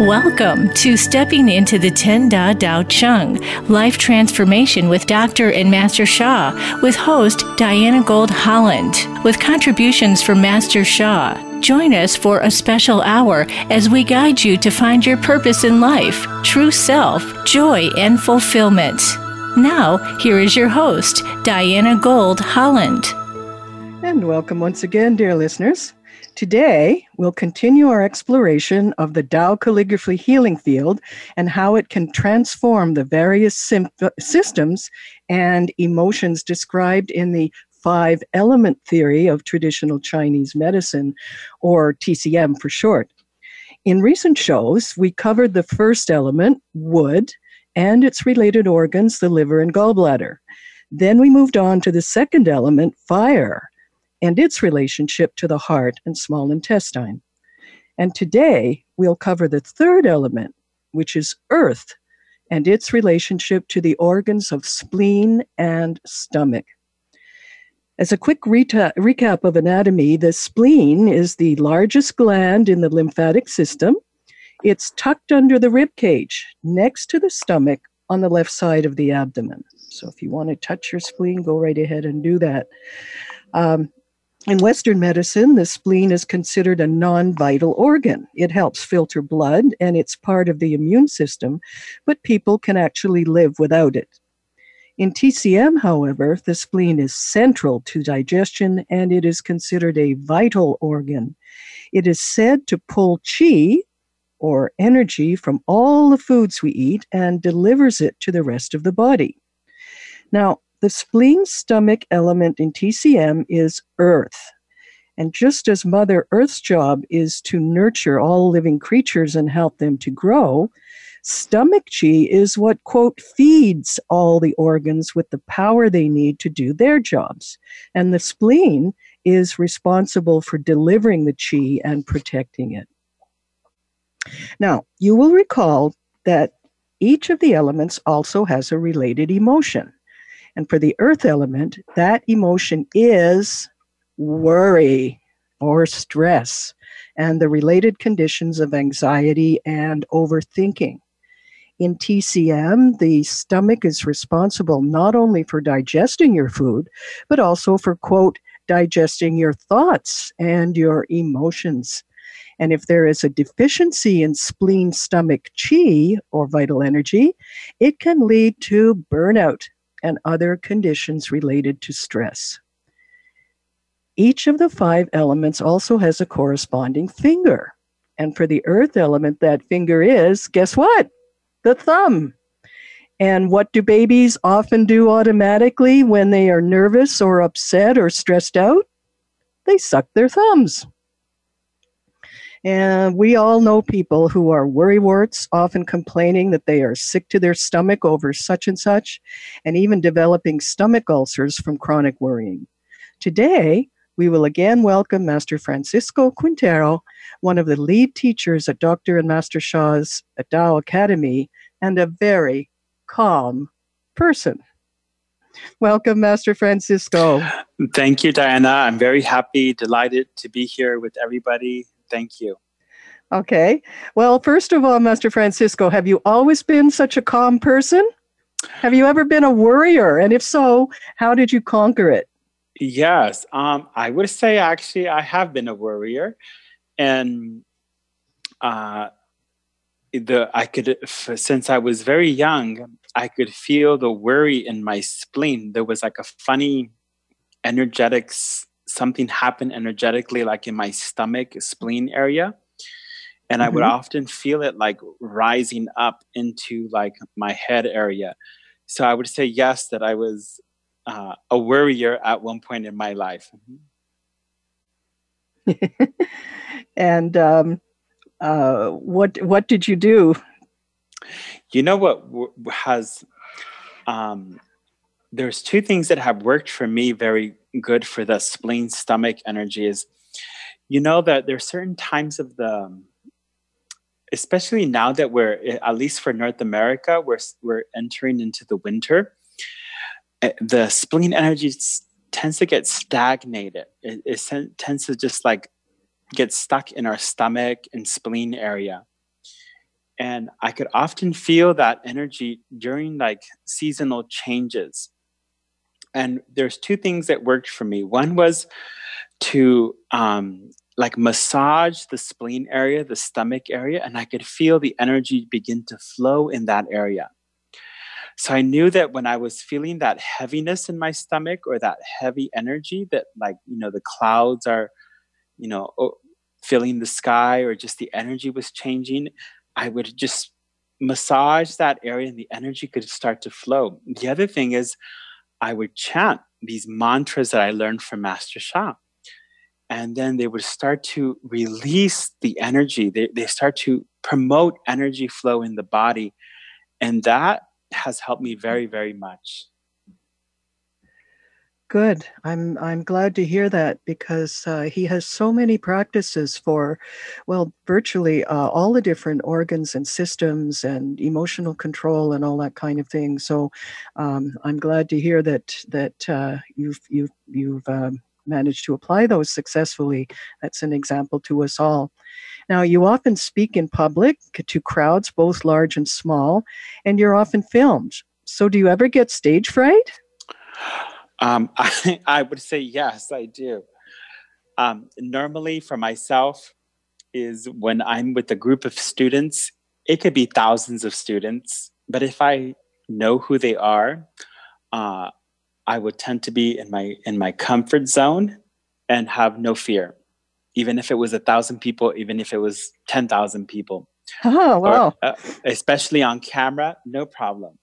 Welcome to Stepping into the Ten Da Dao Chang Life Transformation with Dr. and Master Sha, with host Diana Gold Holland, with contributions from Master Sha. Join us for a special hour as we guide you to find your purpose in life, true self, joy, and fulfillment. Now, here is your host, Diana Gold Holland. And welcome once again, dear listeners. Today, we'll continue our exploration of the Tao calligraphy healing field and how it can transform the various systems and emotions described in the five element theory of traditional Chinese medicine, or TCM for short. In recent shows, we covered the first element, wood, and its related organs, the liver and gallbladder. Then we moved on to the second element, fire and its relationship to the heart and small intestine. And today we'll cover the third element, which is earth, and its relationship to the organs of spleen and stomach. As a quick reta- recap of anatomy, the spleen is the largest gland in the lymphatic system. It's tucked under the rib cage, next to the stomach on the left side of the abdomen. So if you want to touch your spleen, go right ahead and do that. Um, in Western medicine, the spleen is considered a non vital organ. It helps filter blood and it's part of the immune system, but people can actually live without it. In TCM, however, the spleen is central to digestion and it is considered a vital organ. It is said to pull chi, or energy, from all the foods we eat and delivers it to the rest of the body. Now, the spleen stomach element in TCM is earth. And just as Mother Earth's job is to nurture all living creatures and help them to grow, stomach chi is what, quote, feeds all the organs with the power they need to do their jobs. And the spleen is responsible for delivering the chi and protecting it. Now, you will recall that each of the elements also has a related emotion. And for the earth element, that emotion is worry or stress and the related conditions of anxiety and overthinking. In TCM, the stomach is responsible not only for digesting your food, but also for, quote, digesting your thoughts and your emotions. And if there is a deficiency in spleen stomach chi or vital energy, it can lead to burnout and other conditions related to stress. Each of the five elements also has a corresponding finger. And for the earth element, that finger is, guess what? The thumb. And what do babies often do automatically when they are nervous or upset or stressed out? They suck their thumbs. And we all know people who are worrywarts, often complaining that they are sick to their stomach over such and such, and even developing stomach ulcers from chronic worrying. Today, we will again welcome Master Francisco Quintero, one of the lead teachers at Dr. and Master Sha's Dao Academy, and a very calm person. Welcome, Master Francisco. Thank you, Diana. I'm very happy, delighted to be here with everybody Thank you. Okay. Well, first of all, Master Francisco, have you always been such a calm person? Have you ever been a worrier? And if so, how did you conquer it? Yes, um, I would say actually I have been a worrier, and uh, the I could since I was very young, I could feel the worry in my spleen. There was like a funny energetics something happened energetically, like in my stomach, spleen area. And mm-hmm. I would mm-hmm. often feel it like rising up into like my head area. So I would say yes, that I was uh, a worrier at one point in my life. and um, uh, what what did you do? You know what has um, there's two things that have worked for me very good for the spleen stomach energy is you know that there are certain times of the especially now that we're at least for north america we're we're entering into the winter eh, the spleen energy tends to get stagnated it, it tends to just like get stuck in our stomach and spleen area and I could often feel that energy during like seasonal changes. And there's two things that worked for me. One was to um, like massage the spleen area, the stomach area, and I could feel the energy begin to flow in that area. So I knew that when I was feeling that heaviness in my stomach or that heavy energy, that like, you know, the clouds are, you know, filling the sky or just the energy was changing, I would just massage that area and the energy could start to flow. The other thing is, I would chant these mantras that I learned from Master Sha. And then they would start to release the energy. They, they start to promote energy flow in the body. And that has helped me very, very much. Good. I'm I'm glad to hear that because uh, he has so many practices for, well, virtually uh, all the different organs and systems and emotional control and all that kind of thing. So, um, I'm glad to hear that that uh, you've you've you've um, managed to apply those successfully. That's an example to us all. Now, you often speak in public to crowds, both large and small, and you're often filmed. So, do you ever get stage fright? Um, I, I would say yes, I do. Um, normally, for myself, is when I'm with a group of students, it could be thousands of students, but if I know who they are, uh, I would tend to be in my in my comfort zone and have no fear, even if it was a thousand people, even if it was ten thousand people. Oh wow! Or, uh, especially on camera, no problem.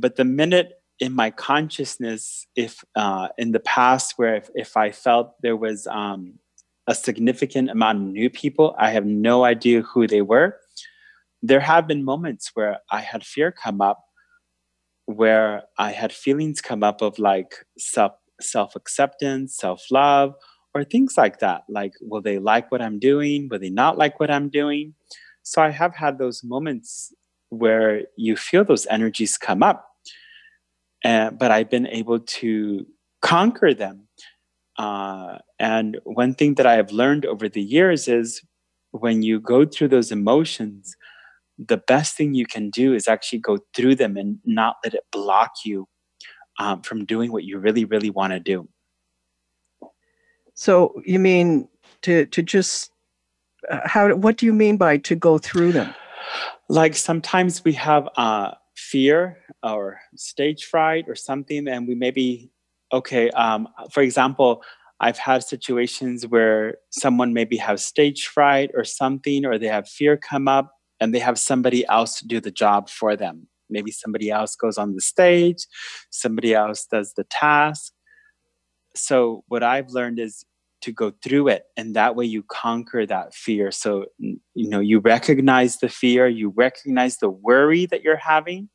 But the minute in my consciousness, if uh, in the past where if, if I felt there was um, a significant amount of new people, I have no idea who they were. There have been moments where I had fear come up, where I had feelings come up of like self self acceptance, self love, or things like that. Like, will they like what I'm doing? Will they not like what I'm doing? So I have had those moments where you feel those energies come up uh, but I've been able to conquer them. Uh, and one thing that I have learned over the years is when you go through those emotions, the best thing you can do is actually go through them and not let it block you um, from doing what you really, really want to do. So you mean to to just uh, how? What do you mean by to go through them? Like sometimes we have uh, fear or stage fright or something and we maybe okay um, for example i've had situations where someone maybe has stage fright or something or they have fear come up and they have somebody else do the job for them. Maybe somebody else goes on the stage somebody else does the task. So what i've learned is to go through it and that way you conquer that fear. So you know you recognize the fear you recognize the worry that you're having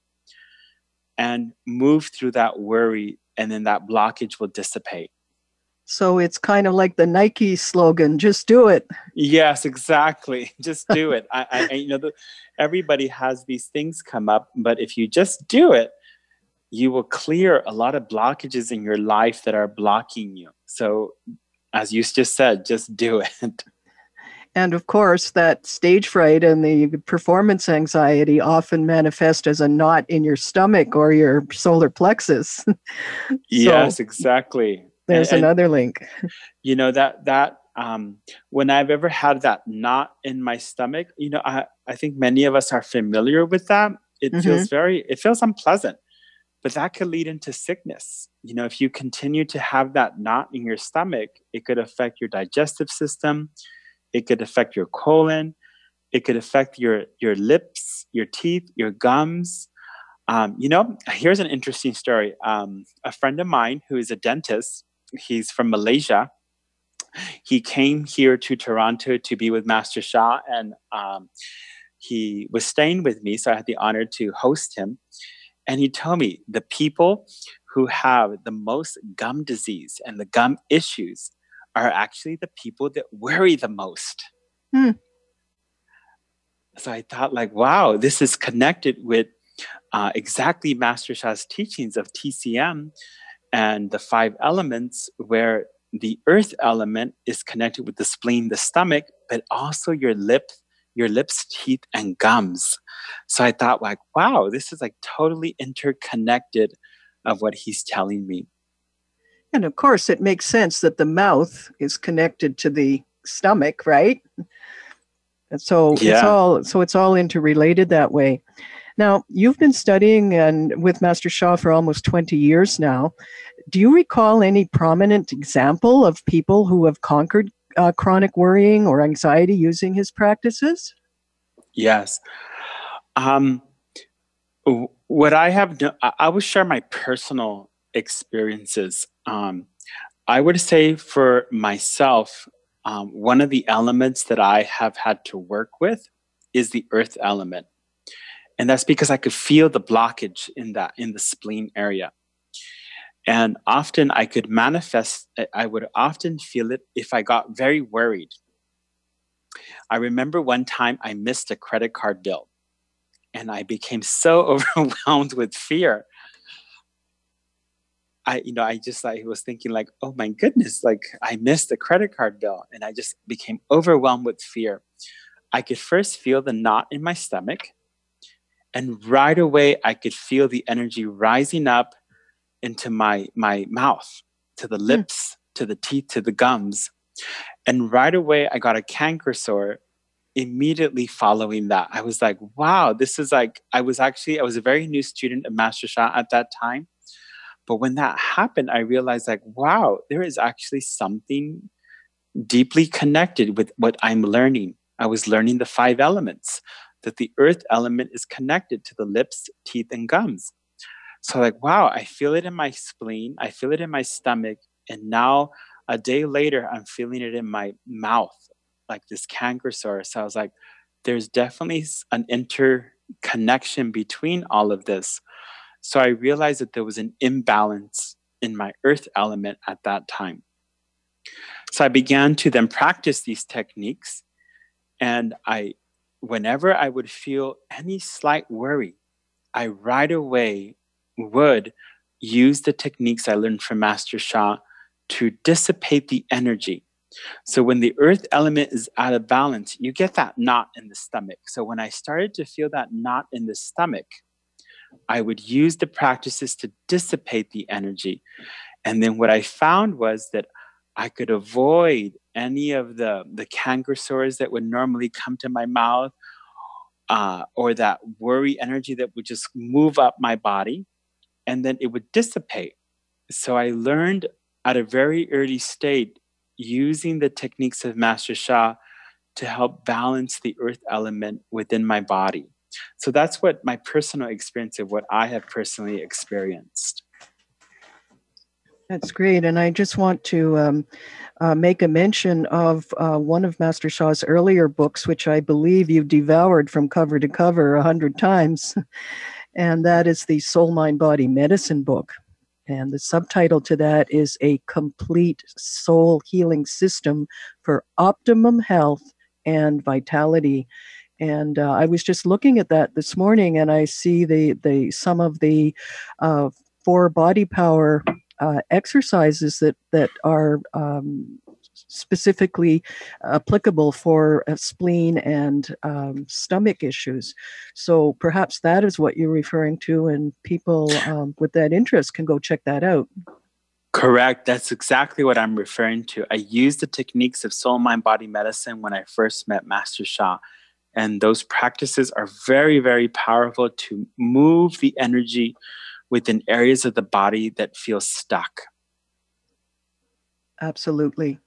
and move through that worry and then that blockage will dissipate so it's kind of like the Nike slogan, just do it. Yes, exactly. Just do it. I, I, you know, the, everybody has these things come up, but if you just do it, you will clear a lot of blockages in your life that are blocking you. So as you just said, just do it. And of course, that stage fright and the performance anxiety often manifest as a knot in your stomach or your solar plexus. so yes, exactly. There's and, another link. You know that that um, when I've ever had that knot in my stomach, you know, I I think many of us are familiar with that. It mm-hmm. feels very, it feels unpleasant but that could lead into sickness. You know, if you continue to have that knot in your stomach, it could affect your digestive system, it could affect your colon, it could affect your your lips, your teeth, your gums. Um, you know, here's an interesting story. Um, a friend of mine who is a dentist, he's from Malaysia. He came here to Toronto to be with Master Sha, and um, he was staying with me, so I had the honor to host him. And he told me the people who have the most gum disease and the gum issues are actually the people that worry the most. Hmm. So I thought, like, wow, this is connected with uh, exactly Master Sha's teachings of TCM and the five elements, where the earth element is connected with the spleen, the stomach, but also your lips, your lips, teeth, and gums. So I thought, like, wow, this is like totally interconnected of what he's telling me. And of course, it makes sense that the mouth is connected to the stomach, right? And so yeah. it's all so it's all interrelated that way. Now, you've been studying and with Master Sha for almost 20 years now. Do you recall any prominent example of people who have conquered uh, chronic worrying or anxiety using his practices? Yes. Um, what I have done, I will share my personal experiences. Um, I would say for myself, um, one of the elements that I have had to work with is the earth element. And that's because I could feel the blockage in that, in the spleen area. And often I could manifest, I would often feel it if I got very worried. I remember one time I missed a credit card bill and I became so overwhelmed with fear. I, you know, I just like was thinking like, oh my goodness, like I missed a credit card bill, and I just became overwhelmed with fear. I could first feel the knot in my stomach, and right away I could feel the energy rising up into my my mouth to the hmm. lips mm. to the teeth to the gums and right away i got a canker sore immediately following that i was like wow this is like i was actually i was a very new student of master sha at that time but when that happened i realized like wow there is actually something deeply connected with what i'm learning i was learning the five elements that the earth element is connected to the lips teeth and gums so like, wow, I feel it in my spleen, I feel it in my stomach, and now a day later, I'm feeling it in my mouth, like this canker sore. So I was like, there's definitely an interconnection between all of this. So I realized that there was an imbalance in my earth element at that time. So I began to then practice these techniques. And I, whenever I would feel any slight worry, I right away would use the techniques I learned from Master Sha to dissipate the energy. So when the earth element is out of balance, you get that knot in the stomach. So when I started to feel that knot in the stomach, I would use the practices to dissipate the energy. And then what I found was that I could avoid any of the, the canker sores that would normally come to my mouth uh, or that worry energy that would just move up my body and then it would dissipate. So I learned at a very early state using the techniques of Master Sha to help balance the earth element within my body. So that's what my personal experience of what I have personally experienced. That's great. And I just want to um, uh, make a mention of uh, one of Master Sha's earlier books, which I believe you've devoured from cover to cover a hundred times. and that is the Soul Mind Body Medicine book. And the subtitle to that is A Complete Soul Healing System for Optimum Health and Vitality. And uh, I was just looking at that this morning, and I see the the some of the uh, four body power uh, exercises that that are um, specifically applicable for spleen and um, stomach issues. So perhaps that is what you're referring to, and people um, with that interest can go check that out. Correct. That's exactly what I'm referring to. I used the techniques of soul, mind, body medicine when I first met Master Sha. And those practices are very, very powerful to move the energy within areas of the body that feel stuck. Absolutely.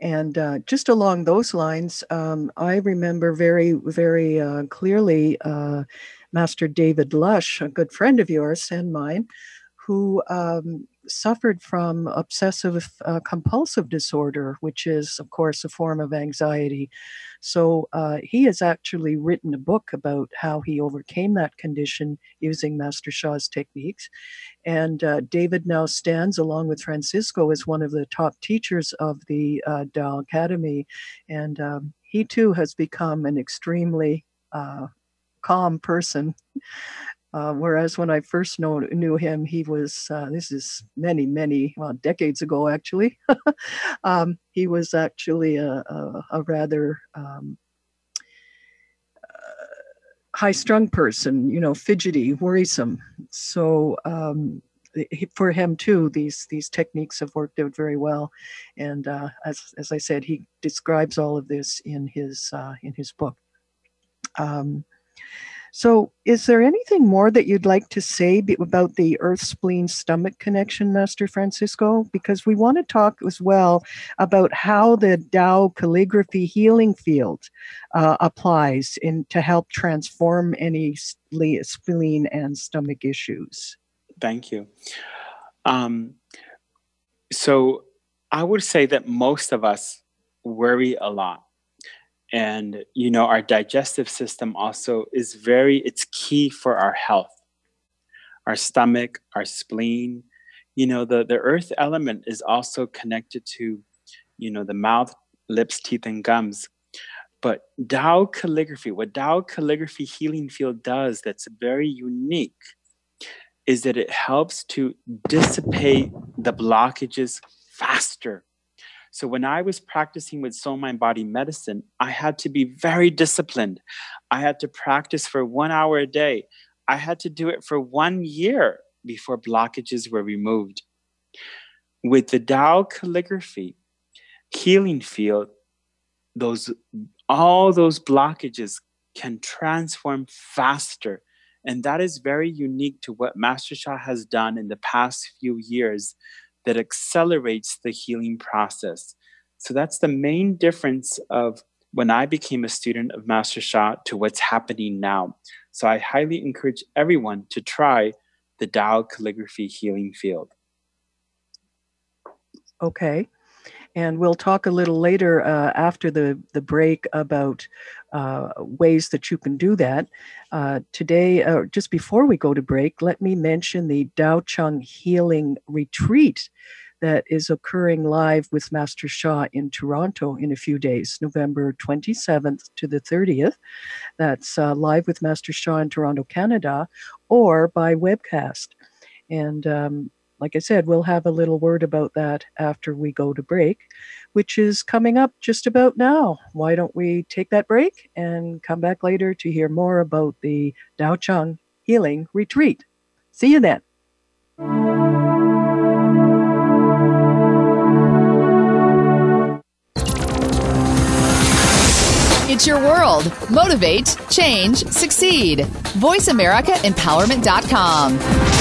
And uh, just along those lines, um, I remember very, very uh, clearly uh, Master David Lusch, a good friend of yours and mine, who um, suffered from obsessive uh, compulsive disorder, which is, of course, a form of anxiety. So uh, he has actually written a book about how he overcame that condition using Master Sha's techniques. And uh, David now stands, along with Francisco, as one of the top teachers of the uh, Academy. And um, he too has become an extremely uh, calm person. Uh, whereas when I first know, knew him, he was, uh, this is many, many, well, decades ago actually, um, he was actually a, a, a rather um, high strung person, you know, fidgety, worrisome. So um, for him too, these these techniques have worked out very well, and uh, as as I said, he describes all of this in his uh, in his book. Um, so, is there anything more that you'd like to say about the earth spleen stomach connection, Master Francisco? Because we want to talk as well about how the Tao calligraphy healing field uh, applies in to help transform any spleen and stomach issues. Thank you. Um, so, I would say that most of us worry a lot and you know our digestive system also is very it's key for our health. Our stomach our spleen you know the the earth element is also connected to you know the mouth lips teeth and gums. But dao calligraphy what dao calligraphy healing field does that's very unique is that it helps to dissipate the blockages faster so when I was practicing with soul mind body medicine, I had to be very disciplined. I had to practice for one hour a day. I had to do it for one year before blockages were removed. With the Tao calligraphy healing field, those all those blockages can transform faster. And that is very unique to what Master Sha has done in the past few years that accelerates the healing process. So that's the main difference of when I became a student of Master Sha to what's happening now. So I highly encourage everyone to try the Tao calligraphy healing field. Okay. And we'll talk a little later uh, after the, the break about uh, ways that you can do that. Uh, today, uh, just before we go to break, let me mention the Dao Chang Healing Retreat that is occurring live with Master Sha in Toronto in a few days, November 27th to the 30th. That's uh, live with Master Sha in Toronto, Canada, or by webcast. And um, like I said, we'll have a little word about that after we go to break, which is coming up just about now. Why don't we take that break and come back later to hear more about the Dao Chang Healing Retreat? See you then. It's your world. Motivate, change, succeed. VoiceAmericaEmpowerment.com.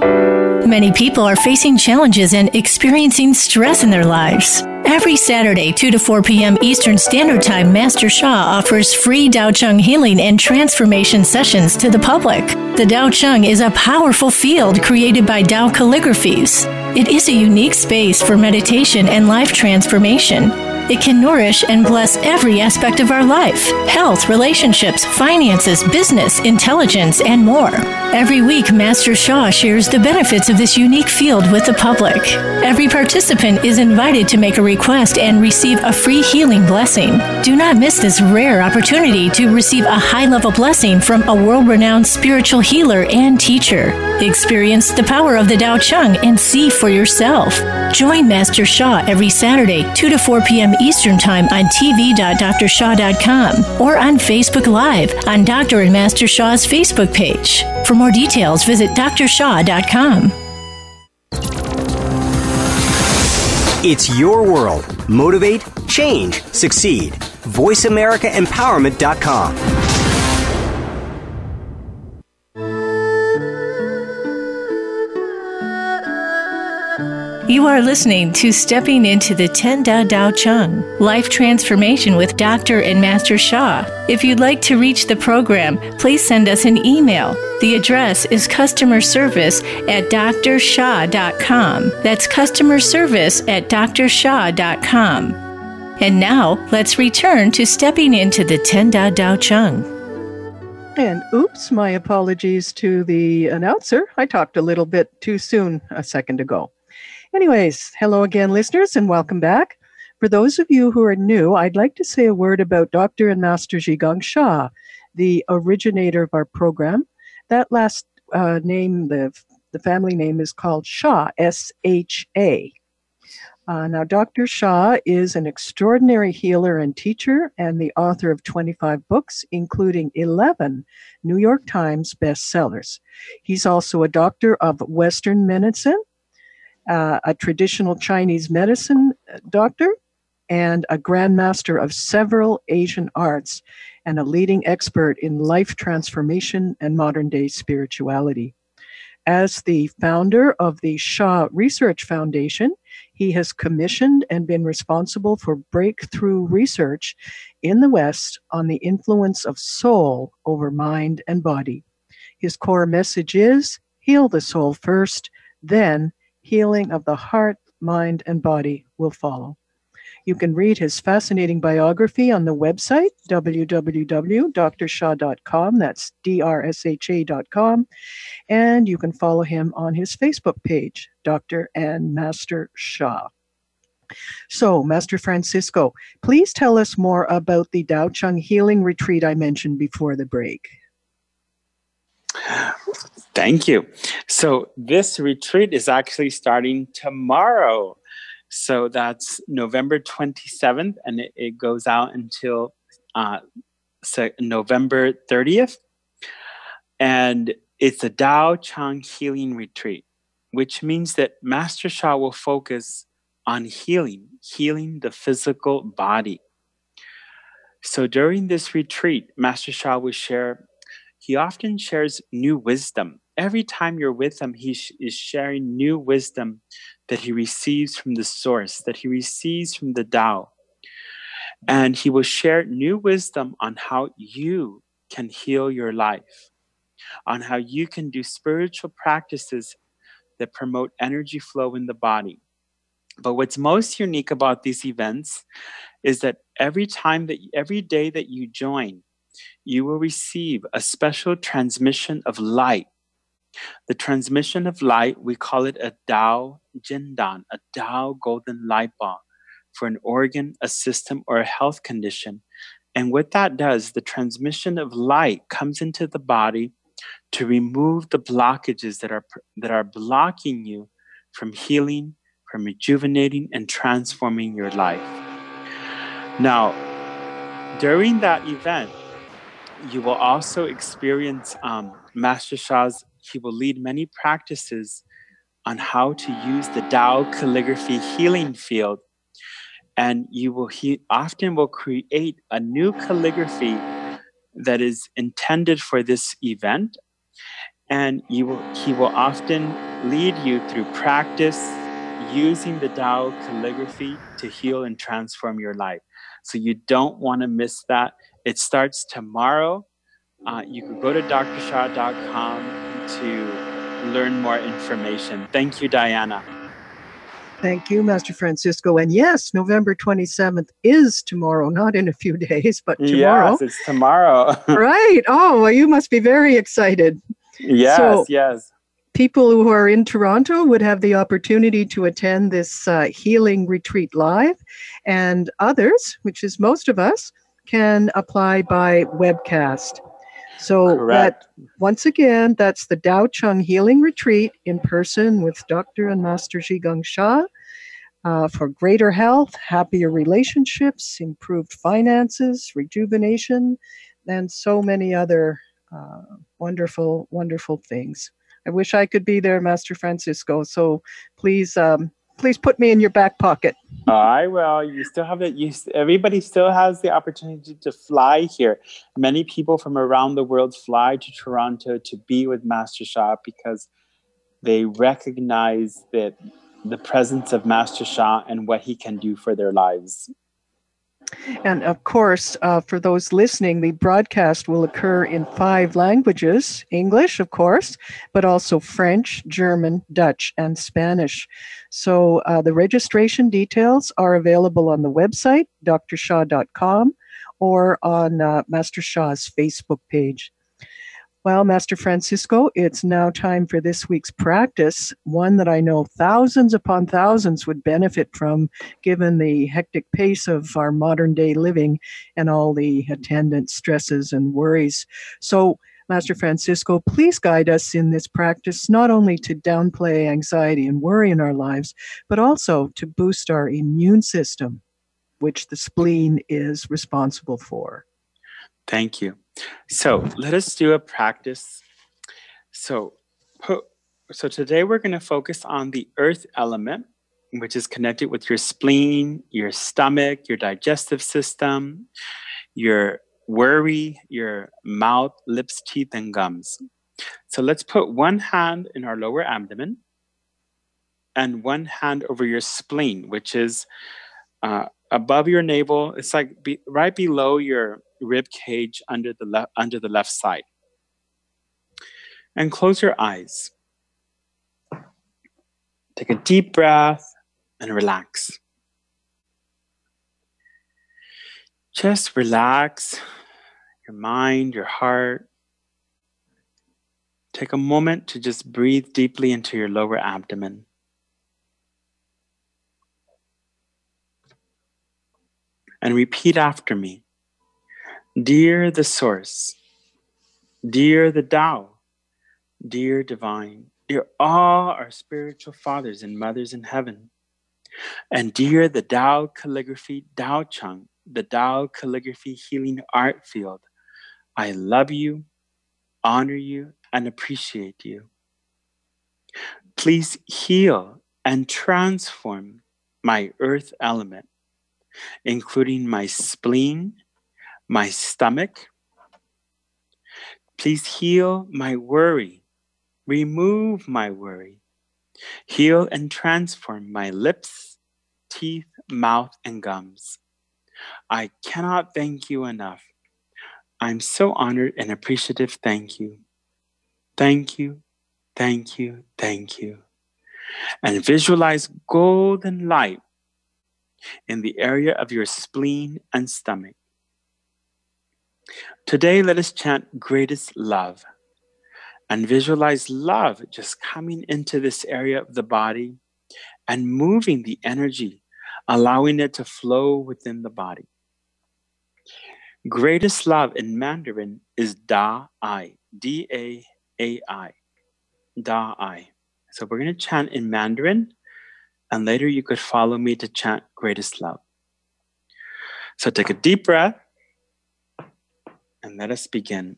Many people are facing challenges and experiencing stress in their lives. Every Saturday, 2 to 4 p.m. Eastern Standard Time, Master Sha offers free Dao Chang healing and transformation sessions to the public. The Dao Chang is a powerful field created by Dao calligraphies. It is a unique space for meditation and life transformation. It can nourish and bless every aspect of our life health, relationships, finances, business, intelligence, and more. Every week, Master Sha shares the benefits of this unique field with the public. Every participant is invited to make a request and receive a free healing blessing. Do not miss this rare opportunity to receive a high level blessing from a world renowned spiritual healer and teacher. Experience the power of the Tao Chang and see for yourself. Join Master Sha every Saturday, 2 to 4 p.m. Eastern Time on tv.drsha.com or on Facebook Live on Dr. and Master Sha's Facebook page. For more details, visit drsha.com. It's your world. Motivate, change, succeed. VoiceAmericaEmpowerment.com. You are listening to Stepping into the Ten Da Tao Chang Life Transformation with Dr. and Master Sha. If you'd like to reach the program, please send us an email. The address is customer service at drsha.com. That's customer service at drsha.com. And now, let's return to stepping into the Ten Da Tao Chang. And oops, my apologies to the announcer. I talked a little bit too soon a second ago. Anyways, hello again, listeners, and welcome back. For those of you who are new, I'd like to say a word about Dr. and Master Zhigang Sha, the originator of our program. That last uh, name, the, the family name is called Sha, S H A. Uh, now, Dr. Sha is an extraordinary healer and teacher and the author of 25 books, including 11 New York Times bestsellers. He's also a doctor of Western medicine, uh, a traditional Chinese medicine uh, doctor, and a grandmaster of several Asian arts, and a leading expert in life transformation and modern day spirituality. As the founder of the Sha Research Foundation, he has commissioned and been responsible for breakthrough research in the West on the influence of soul over mind and body. His core message is heal the soul first, then healing of the heart, mind, and body will follow. You can read his fascinating biography on the website, www.drsha.com. That's D-R-S-H-A.com. And you can follow him on his Facebook page, Dr. and Master Sha. So, Master Francisco, please tell us more about the Dao Chang Healing Retreat I mentioned before the break. Thank you. So, this retreat is actually starting tomorrow. So that's November 27th, and it, it goes out until uh, so November 30th. And it's a Dao Chang healing retreat, which means that Master Sha will focus on healing, healing the physical body. So during this retreat, Master Sha will share, he often shares new wisdom. Every time you're with him, he sh- is sharing new wisdom that he receives from the source, that he receives from the Tao. And he will share new wisdom on how you can heal your life, on how you can do spiritual practices that promote energy flow in the body. But what's most unique about these events is that every time that every day that you join, you will receive a special transmission of light the transmission of light, we call it a Dao Jindan, a Dao golden light bulb for an organ, a system, or a health condition. And what that does, the transmission of light comes into the body to remove the blockages that are that are blocking you from healing, from rejuvenating and transforming your life. Now, during that event, you will also experience um, Master Sha's he will lead many practices on how to use the Tao calligraphy healing field. And you will he often will create a new calligraphy that is intended for this event. And you will, he will often lead you through practice using the Tao calligraphy to heal and transform your life. So you don't want to miss that. It starts tomorrow. Uh, you can go to drsha.com to learn more information. Thank you, Diana. Thank you, Master Francisco. And yes, November 27th is tomorrow, not in a few days, but tomorrow. Yes, it's tomorrow. right. Oh, well, you must be very excited. Yes, so, yes. People who are in Toronto would have the opportunity to attend this uh, healing retreat live, and others, which is most of us, can apply by webcast. So Correct. that once again, that's the Dao Chang Healing Retreat in person with Dr. and Master Zhigang Sha uh, for greater health, happier relationships, improved finances, rejuvenation, and so many other uh, wonderful, wonderful things. I wish I could be there, Master Francisco. So please um, please put me in your back pocket. I will. You still have it. You everybody still has the opportunity to fly here. Many people from around the world fly to Toronto to be with Master Sha because they recognize that the presence of Master Sha and what he can do for their lives. And of course, uh, for those listening, the broadcast will occur in five languages English, of course, but also French, German, Dutch, and Spanish. So uh, the registration details are available on the website, drsha.com, or on uh, Master Sha's Facebook page. Well, Master Francisco, it's now time for this week's practice, one that I know thousands upon thousands would benefit from given the hectic pace of our modern day living and all the attendant stresses and worries. So Master Francisco, please guide us in this practice not only to downplay anxiety and worry in our lives, but also to boost our immune system, which the spleen is responsible for. Thank you. So let us do a practice. So, so today we're going to focus on the earth element, which is connected with your spleen, your stomach, your digestive system, your worry, your mouth, lips, teeth, and gums. So let's put one hand in our lower abdomen and one hand over your spleen, which is uh, above your navel. It's like be, right below your rib cage under the left under the left side. And close your eyes. Take a deep breath and relax. Just relax your mind, your heart. Take a moment to just breathe deeply into your lower abdomen. And repeat after me Dear the Source, dear the Tao, dear Divine, dear all our spiritual fathers and mothers in heaven, and dear the Tao Calligraphy Tao Chang, the Tao Calligraphy Healing Art Field, I love you, honor you, and appreciate you. Please heal and transform my earth element, including my spleen, my stomach. Please heal my worry, remove my worry, heal and transform my lips, teeth, mouth, and gums. I cannot thank you enough I'm so honored and appreciative. Thank you. Thank you. Thank you. Thank you. And visualize golden light in the area of your spleen and stomach. Today, let us chant greatest love and visualize love just coming into this area of the body and moving the energy, allowing it to flow within the body. Greatest love in Mandarin is Da Ai, D A A I, Da Ai. So we're going to chant in Mandarin, and later you could follow me to chant greatest love. So take a deep breath and let us begin.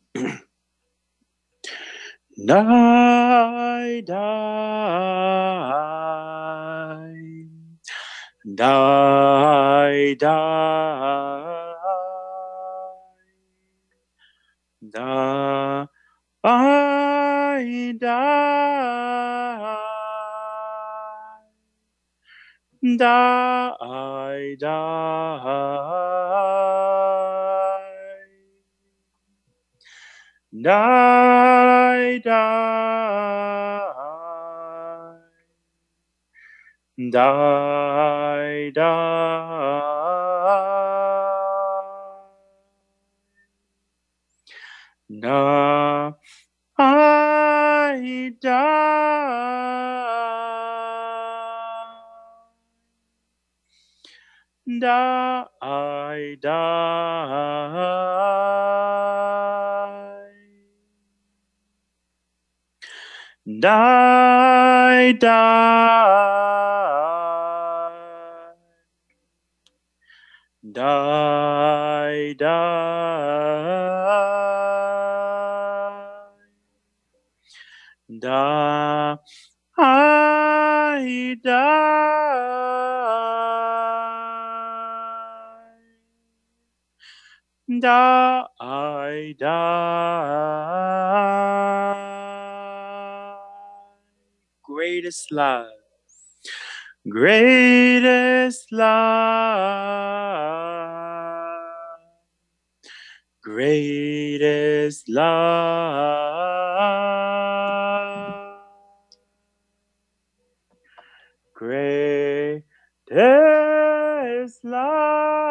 Die, die, die, die. die da I die die die die die da I die. I die. Die, die. Die, die. da I die. Da I Greatest love, greatest love, greatest love. greatest love.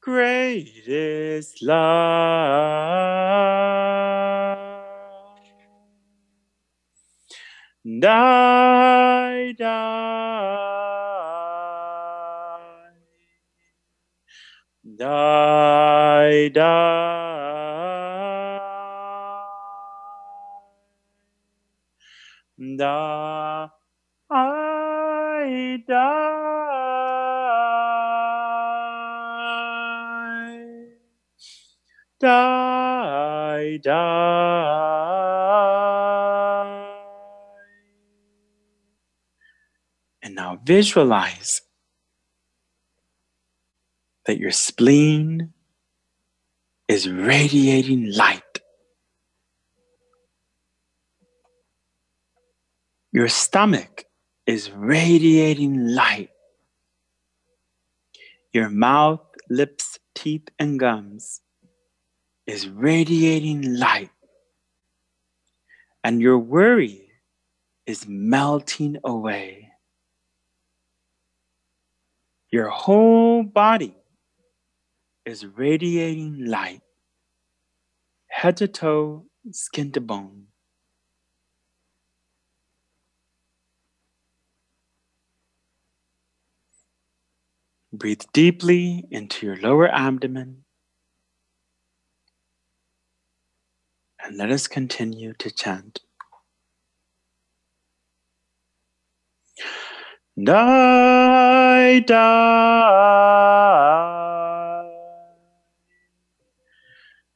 Great is love. Die, die. Die, die. Die, die. Die, die. Visualize that your spleen is radiating light. Your stomach is radiating light. Your mouth, lips, teeth, and gums is radiating light. And your worry is melting away. Your whole body is radiating light, head to toe, skin to bone. Breathe deeply into your lower abdomen. And let us continue to chant. Die, die.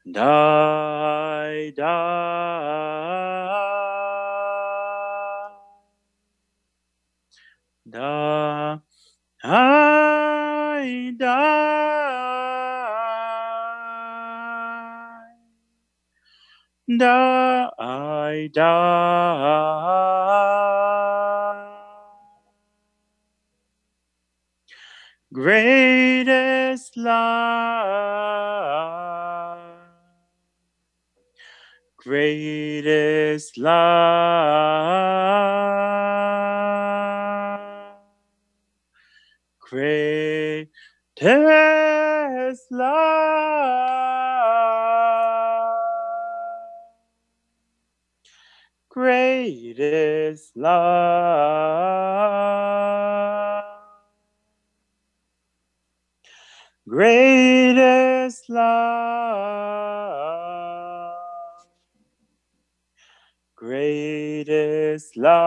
Die, die. Die, die, die. Die, die. Greatest love, greatest love, greatest love, greatest love. Greatest love, greatest love,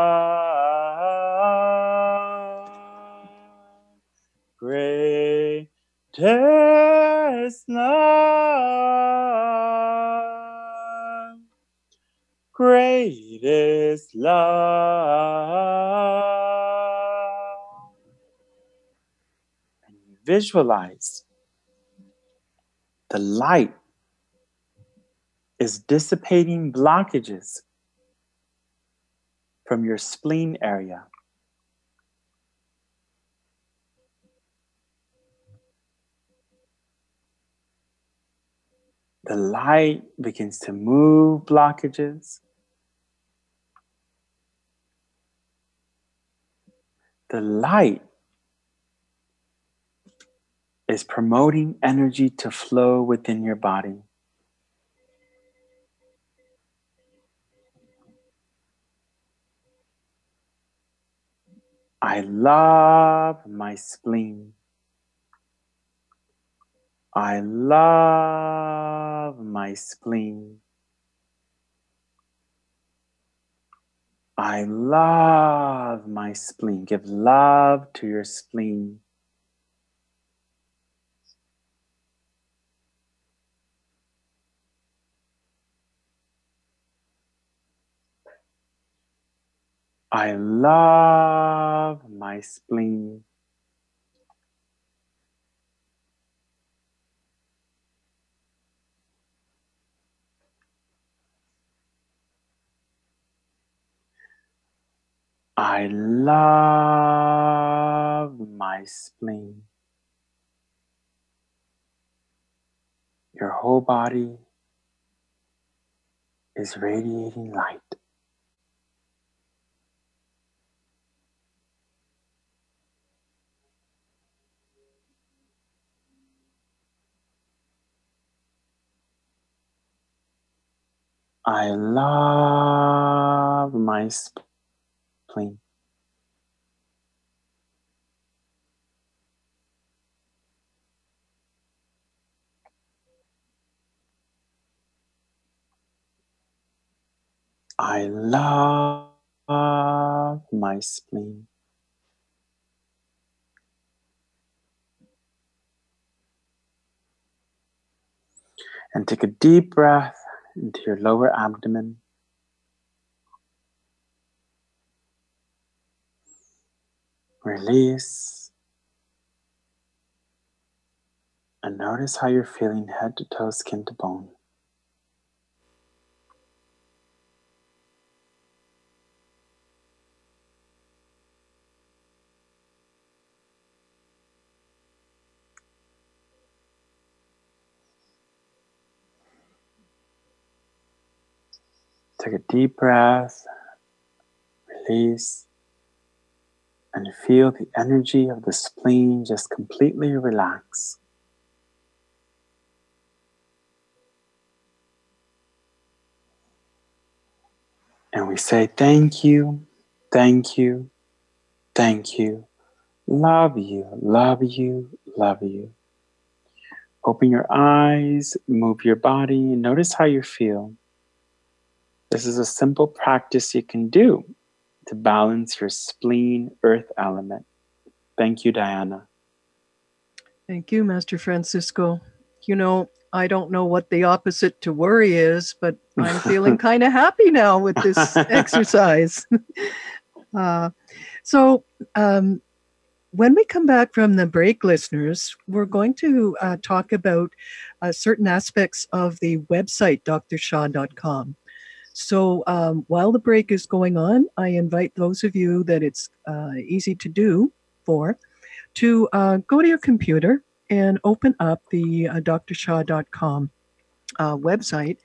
greatest love, greatest love. Visualize the light is dissipating blockages from your spleen area. The light begins to move blockages. The light is promoting energy to flow within your body. I love my spleen. I love my spleen. I love my spleen. Give love to your spleen. I love my spleen. I love my spleen. Your whole body is radiating light. I love my spleen. I love my spleen. And take a deep breath into your lower abdomen. Release. And notice how you're feeling head to toe, skin to bone. Take a deep breath, release, and feel the energy of the spleen just completely relax. And we say, Thank you, thank you, thank you, love you, love you, love you. Open your eyes, move your body, notice how you feel. This is a simple practice you can do to balance your spleen earth element. Thank you, Diana. Thank you, Master Francisco. You know, I don't know what the opposite to worry is, but I'm feeling kind of happy now with this exercise. uh, so, um, when we come back from the break, listeners, we're going to uh, talk about uh, certain aspects of the website, drsha.com. So um, while the break is going on, I invite those of you that it's uh, easy to do for to uh, go to your computer and open up the uh, drsha.com uh, website.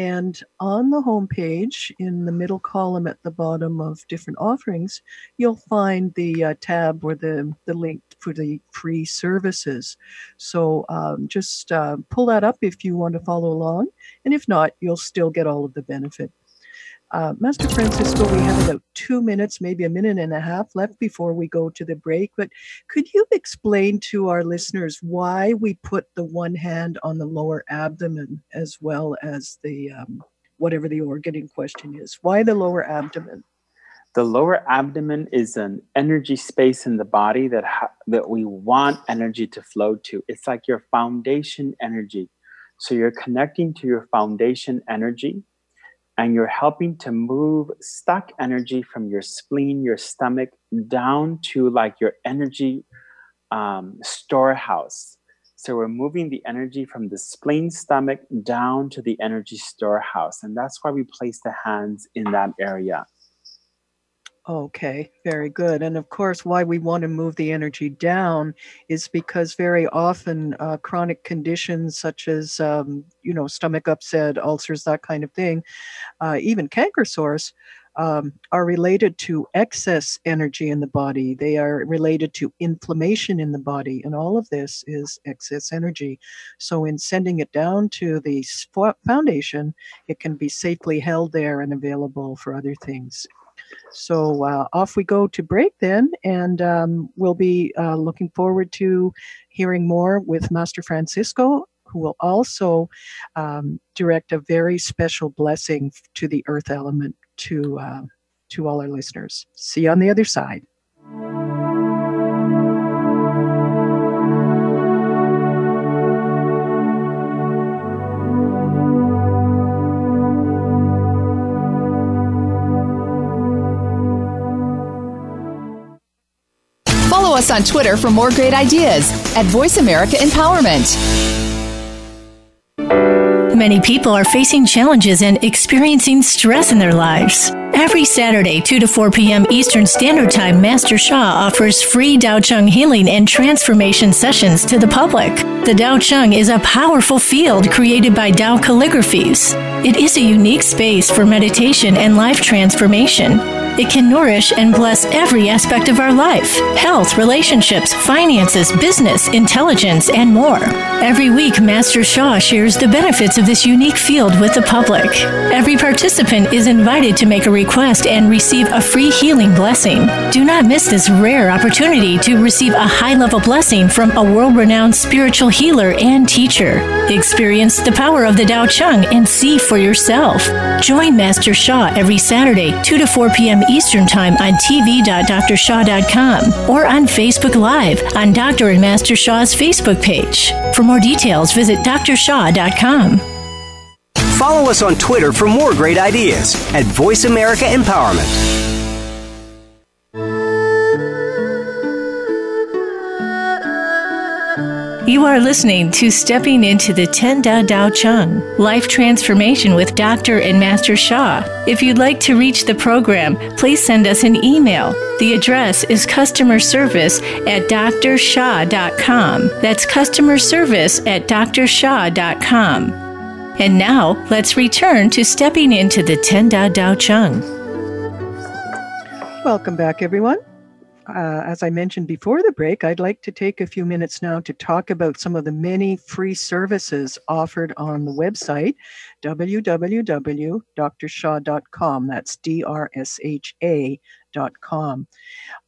And on the home page, in the middle column at the bottom of different offerings, you'll find the uh, tab or the, the link for the free services. So um, just uh, pull that up if you want to follow along. And if not, you'll still get all of the benefit. Uh, Master Francisco, we have about two minutes, maybe a minute and a half left before we go to the break. But could you explain to our listeners why we put the one hand on the lower abdomen as well as the um, whatever the organ in question is? Why the lower abdomen? The lower abdomen is an energy space in the body that ha- that we want energy to flow to. It's like your foundation energy. So you're connecting to your foundation energy and you're helping to move stuck energy from your spleen, your stomach, down to like your energy um, storehouse. So we're moving the energy from the spleen, stomach down to the energy storehouse. And that's why we place the hands in that area. Okay, very good. And of course, why we want to move the energy down is because very often uh, chronic conditions such as, um, you know, stomach upset, ulcers, that kind of thing, uh, even canker sores, um, are related to excess energy in the body. They are related to inflammation in the body. And all of this is excess energy. So, in sending it down to the foundation, it can be safely held there and available for other things. So uh, off we go to break then, and um, we'll be uh, looking forward to hearing more with Master Francisco, who will also um, direct a very special blessing to the earth element to uh, to all our listeners. See you on the other side. Us on Twitter for more great ideas at Voice America Empowerment. Many people are facing challenges and experiencing stress in their lives. Every Saturday, 2 to 4 p.m. Eastern Standard Time, Master Sha offers free Dao Chang healing and transformation sessions to the public. The Dao Chang is a powerful field created by Dao calligraphies. It is a unique space for meditation and life transformation. It can nourish and bless every aspect of our life health, relationships, finances, business, intelligence, and more. Every week, Master Sha shares the benefits of this unique field with the public. Every participant is invited to make a request and receive a free healing blessing. Do not miss this rare opportunity to receive a high level blessing from a world renowned spiritual healer and teacher. Experience the power of the Dao Chang and see for yourself. Join Master Sha every Saturday, 2 to 4 p.m. Eastern Time on tv.drsha.com or on Facebook Live on Dr. and Master Sha's Facebook page. For more details, visit drsha.com. Follow us on Twitter for more great ideas at Voice America Empowerment. You are listening to Stepping into the Ten Da Dao Chang Life Transformation with Dr. and Master Sha. If you'd like to reach the program, please send us an email. The address is customer service at drsha.com. That's customer service at drsha.com. And now, let's return to Stepping into the Ten Da Dao Chang. Welcome back, everyone uh, as I mentioned before the break, I'd like to take a few minutes now to talk about some of the many free services offered on the website, www.drsha.com. That's D R S H A.com.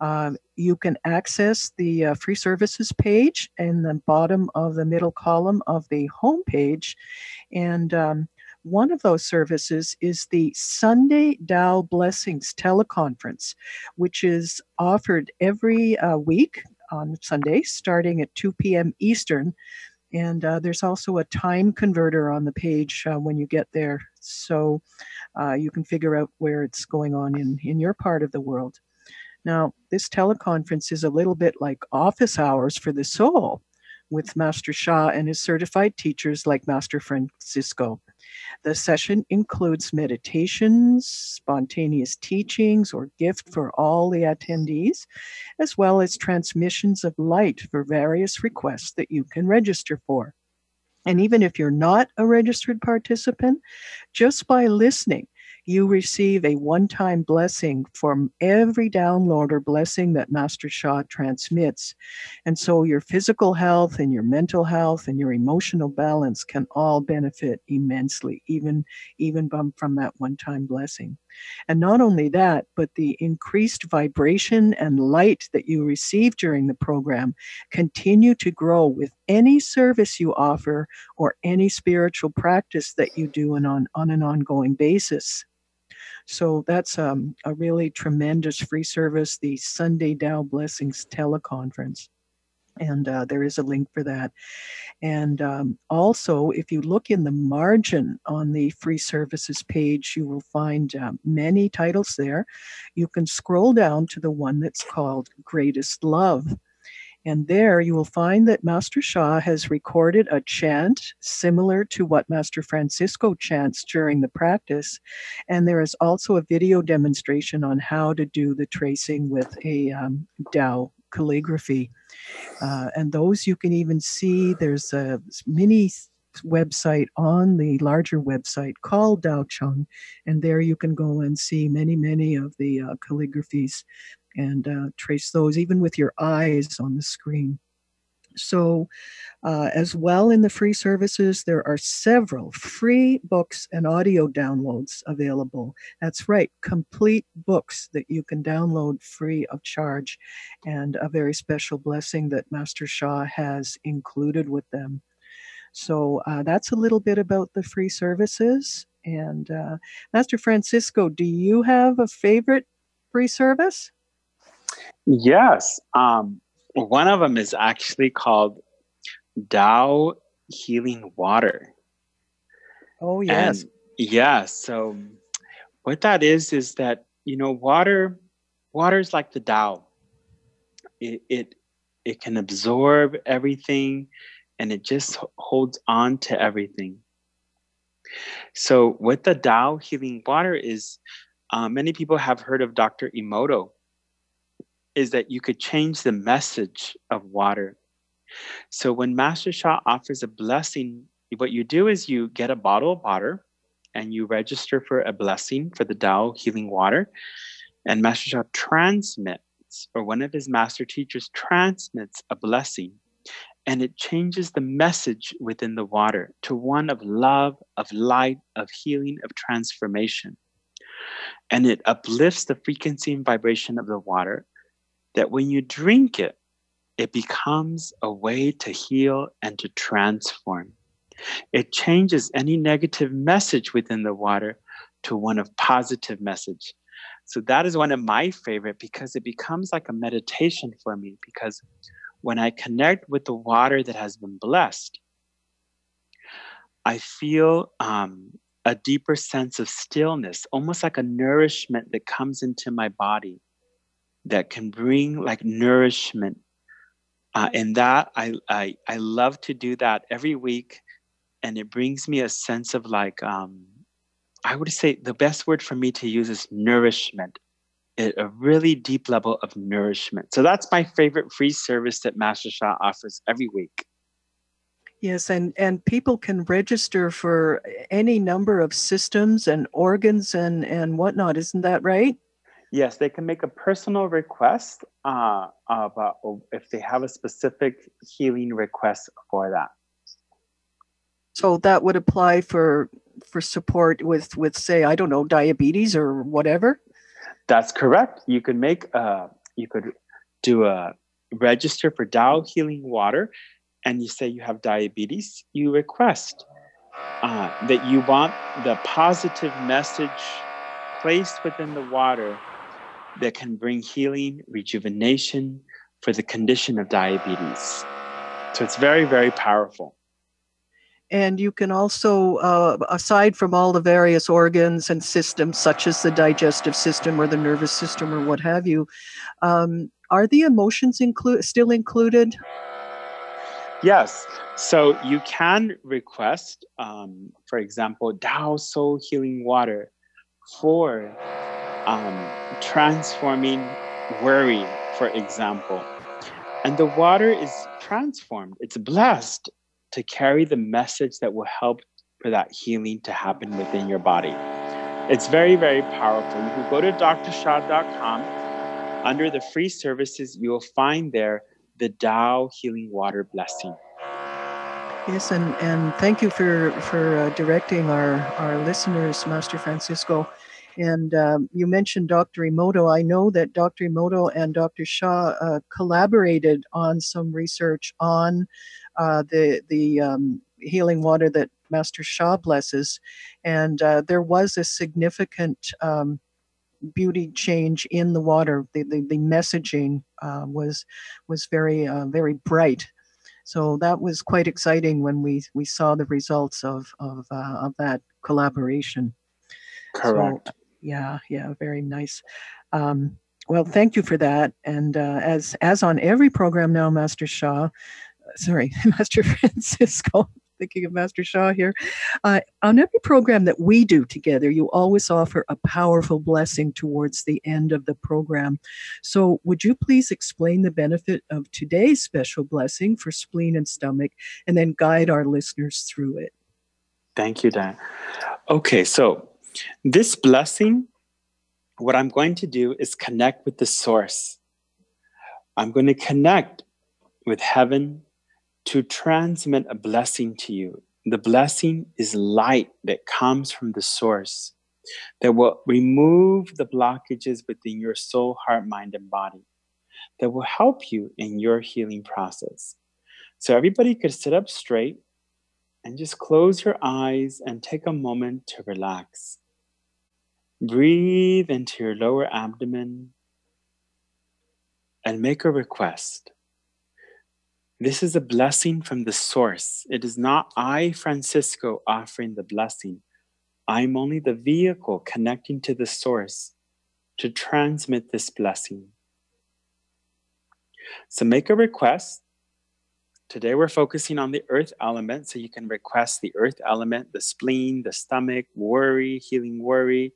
Uh, you can access the uh, free services page in the bottom of the middle column of the home page. And um, one of those services is the Sunday Tao Blessings teleconference, which is offered every uh, week on Sunday, starting at 2 p.m. Eastern. And uh, there's also a time converter on the page uh, when you get there, so uh, you can figure out where it's going on in, in your part of the world. Now, this teleconference is a little bit like office hours for the soul with Master Sha and his certified teachers like Master Francisco. The session includes meditations, spontaneous teachings, or gift for all the attendees, as well as transmissions of light for various requests that you can register for. And even if you're not a registered participant, just by listening, you receive a one time blessing from every download or blessing that Master Sha transmits. And so your physical health and your mental health and your emotional balance can all benefit immensely, even, even from that one time blessing. And not only that, but the increased vibration and light that you receive during the program continue to grow with any service you offer or any spiritual practice that you do on, on an ongoing basis. So that's um, a really tremendous free service, the Sunday Tao Blessings teleconference. And uh, there is a link for that. And um, also, if you look in the margin on the free services page, you will find uh, many titles there. You can scroll down to the one that's called Greatest Love. And there you will find that Master Sha has recorded a chant similar to what Master Francisco chants during the practice. And there is also a video demonstration on how to do the tracing with a um, Tao calligraphy. Uh, and those you can even see, there's a mini website on the larger website called Tao Chang, and there you can go and see many, many of the uh, calligraphies and uh, trace those even with your eyes on the screen. So, uh, as well in the free services, there are several free books and audio downloads available. That's right, complete books that you can download free of charge, and a very special blessing that Master Sha has included with them. So, uh, that's a little bit about the free services. And uh, Master Francisco, do you have a favorite free service? Yes. Um, one of them is actually called Tao Healing Water. Oh, yes. And yeah. So, what that is, is that, you know, water, water is like the Tao. It, it, it can absorb everything and it just holds on to everything. So, what the Tao healing water is uh, many people have heard of Dr. Emoto is that you could change the message of water. So when Master Sha offers a blessing, what you do is you get a bottle of water and you register for a blessing for the Tao healing water. And Master Sha transmits, or one of his master teachers transmits a blessing, and it changes the message within the water to one of love, of light, of healing, of transformation. And it uplifts the frequency and vibration of the water that when you drink it, it becomes a way to heal and to transform. It changes any negative message within the water to one of positive message. So that is one of my favorite because it becomes like a meditation for me because when I connect with the water that has been blessed, I feel um, a deeper sense of stillness, almost like a nourishment that comes into my body that can bring like nourishment. Uh, and that I, I I love to do that every week, and it brings me a sense of like um, I would say the best word for me to use is nourishment, it, a really deep level of nourishment. So that's my favorite free service that Master Sha offers every week. Yes, and, and people can register for any number of systems and organs and, and whatnot. Isn't that right? Yes, they can make a personal request uh, about if they have a specific healing request for that. So that would apply for for support with with say I don't know diabetes or whatever. That's correct. You could make uh you could do a register for Tao Healing Water, and you say you have diabetes. You request uh, that you want the positive message placed within the water that can bring healing, rejuvenation for the condition of diabetes. So it's very, very powerful. And you can also, uh, aside from all the various organs and systems, such as the digestive system or the nervous system or what have you, um, are the emotions inclu- still included? Yes. So you can request, um, for example, Tao Soul Healing Water for um, transforming worry, for example. And the water is transformed, it's blessed to carry the message that will help for that healing to happen within your body. It's very, very powerful. You can go to drsha.com. Under the free services, you will find there the Tao Healing Water Blessing. Yes, and, and thank you for, for uh, directing our, our listeners, Master Francisco. And um, you mentioned Dr. Emoto. I know that Dr. Emoto and Dr. Sha uh, collaborated on some research on uh, the the um, healing water that Master Sha blesses, and uh, there was a significant um, beauty change in the water. The the, the messaging uh, was was very uh, very bright. So that was quite exciting when we, we saw the results of of, uh, of that collaboration. Correct. So, yeah, yeah, very nice. Um, well, thank you for that. And uh, as as on every program now, Master Sha, sorry, Master Francisco, thinking of Master Sha here. Uh, on every program that we do together, you always offer a powerful blessing towards the end of the program. So, would you please explain the benefit of today's special blessing for spleen and stomach and then guide our listeners through it? Thank you, Dan. Okay, so this blessing, what I'm going to do is connect with the source. I'm going to connect with heaven to transmit a blessing to you. The blessing is light that comes from the source that will remove the blockages within your soul, heart, mind, and body that will help you in your healing process. So, everybody could sit up straight and just close your eyes and take a moment to relax. Breathe into your lower abdomen and make a request. This is a blessing from the source. It is not I, Francisco, offering the blessing. I'm only the vehicle connecting to the source to transmit this blessing. So make a request. Today we're focusing on the earth element, so you can request the earth element, the spleen, the stomach, worry, healing worry,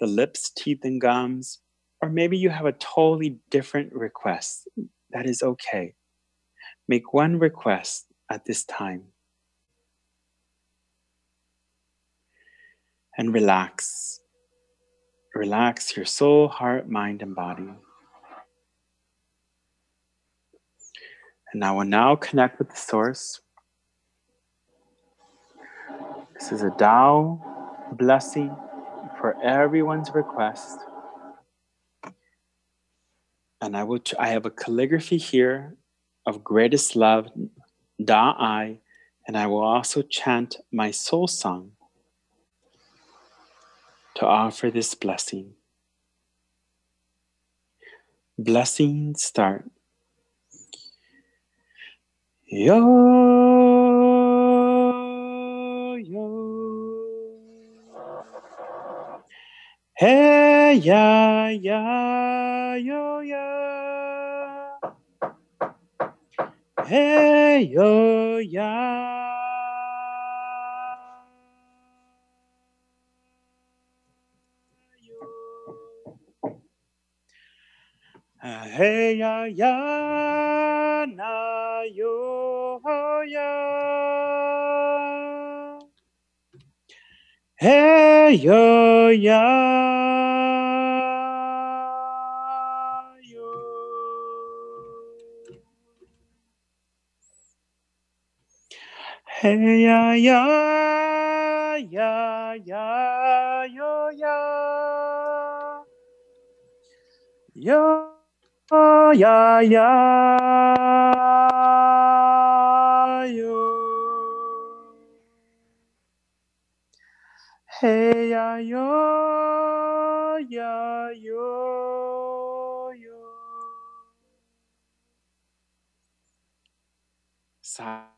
the lips, teeth, and gums. Or maybe you have a totally different request. That is okay. Make one request at this time and relax. relax your soul, heart, mind, and body. And I will now connect with the source. This is a Tao blessing for everyone's request. And I will I have a calligraphy here of greatest love, Da Ai, and I will also chant my soul song to offer this blessing. Blessing start. Yo. Hey, ya, ya, yo, ya. Hey, yo, ya. Hey ya ya na yo ya. Hey ya. Ya ya yo. Hey ya ya ya ya yo ya. Yo ya ya hey ya yo ya yo yo Sa-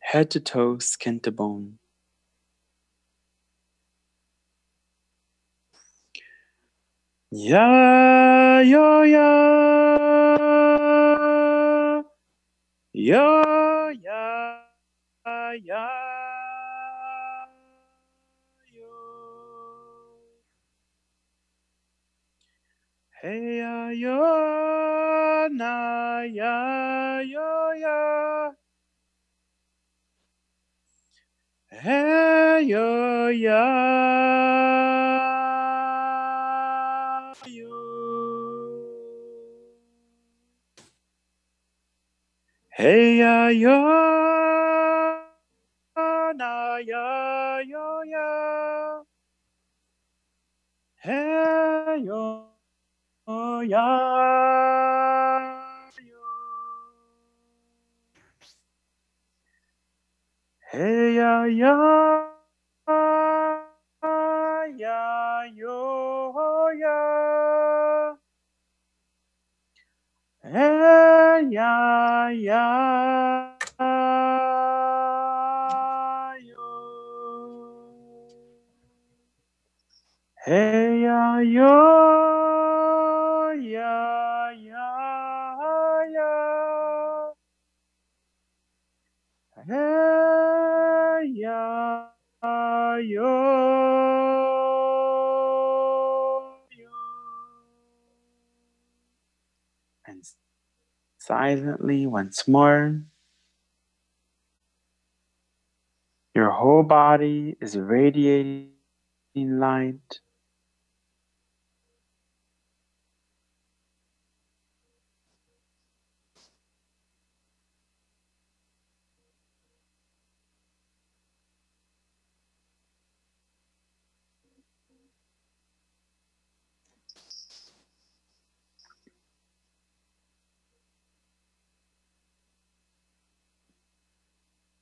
head to toe, skin to bone. Yo, ya. Yo, ya, ya. Yo. Hey, ya, yo, na, ya, yo, ya. Hey yo ya Hey ya yo na ya yo ya. Hey yo ya. Hey ya ya ya yo ya Hey ya ya yo. Hey ya yo ya ya ya. Hey ya yo silently once more. Your whole body is radiating light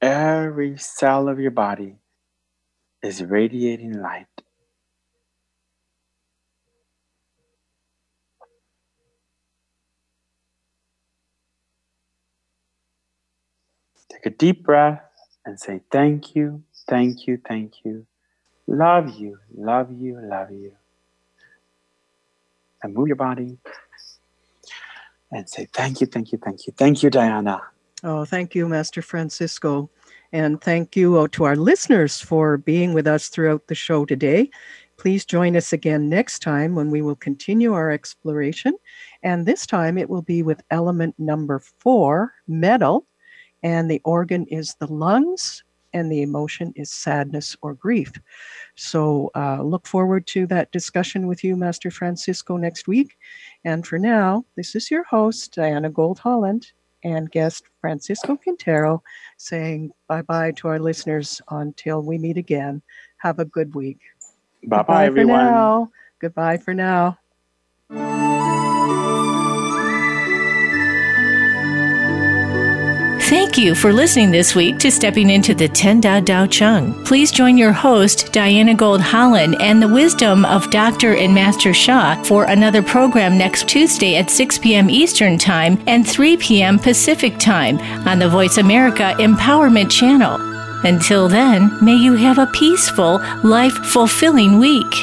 Every cell of your body is radiating light. Take a deep breath and say, Thank you, thank you, thank you. Love you, love you, love you. And move your body and say, Thank you, thank you, thank you. Thank you, Diana. Oh, thank you, Master Francisco. And thank you uh, to our listeners for being with us throughout the show today. Please join us again next time when we will continue our exploration. And this time it will be with element number four, metal. And the organ is the lungs, and the emotion is sadness or grief. So uh, look forward to that discussion with you, Master Francisco, next week. And for now, this is your host, Diana Gold Holland, and guest Francisco Quintero saying bye bye to our listeners until we meet again. Have a good week. Bye bye, everyone. For now. Goodbye for now. Thank you for listening this week to Stepping into the Ten Da Dao Chang. Please join your host, Diana Gold Holland, and the wisdom of Dr. and Master Sha for another program next Tuesday at 6 p.m. Eastern Time and 3 p.m. Pacific Time on the Voice America Empowerment Channel. Until then, may you have a peaceful, life fulfilling week.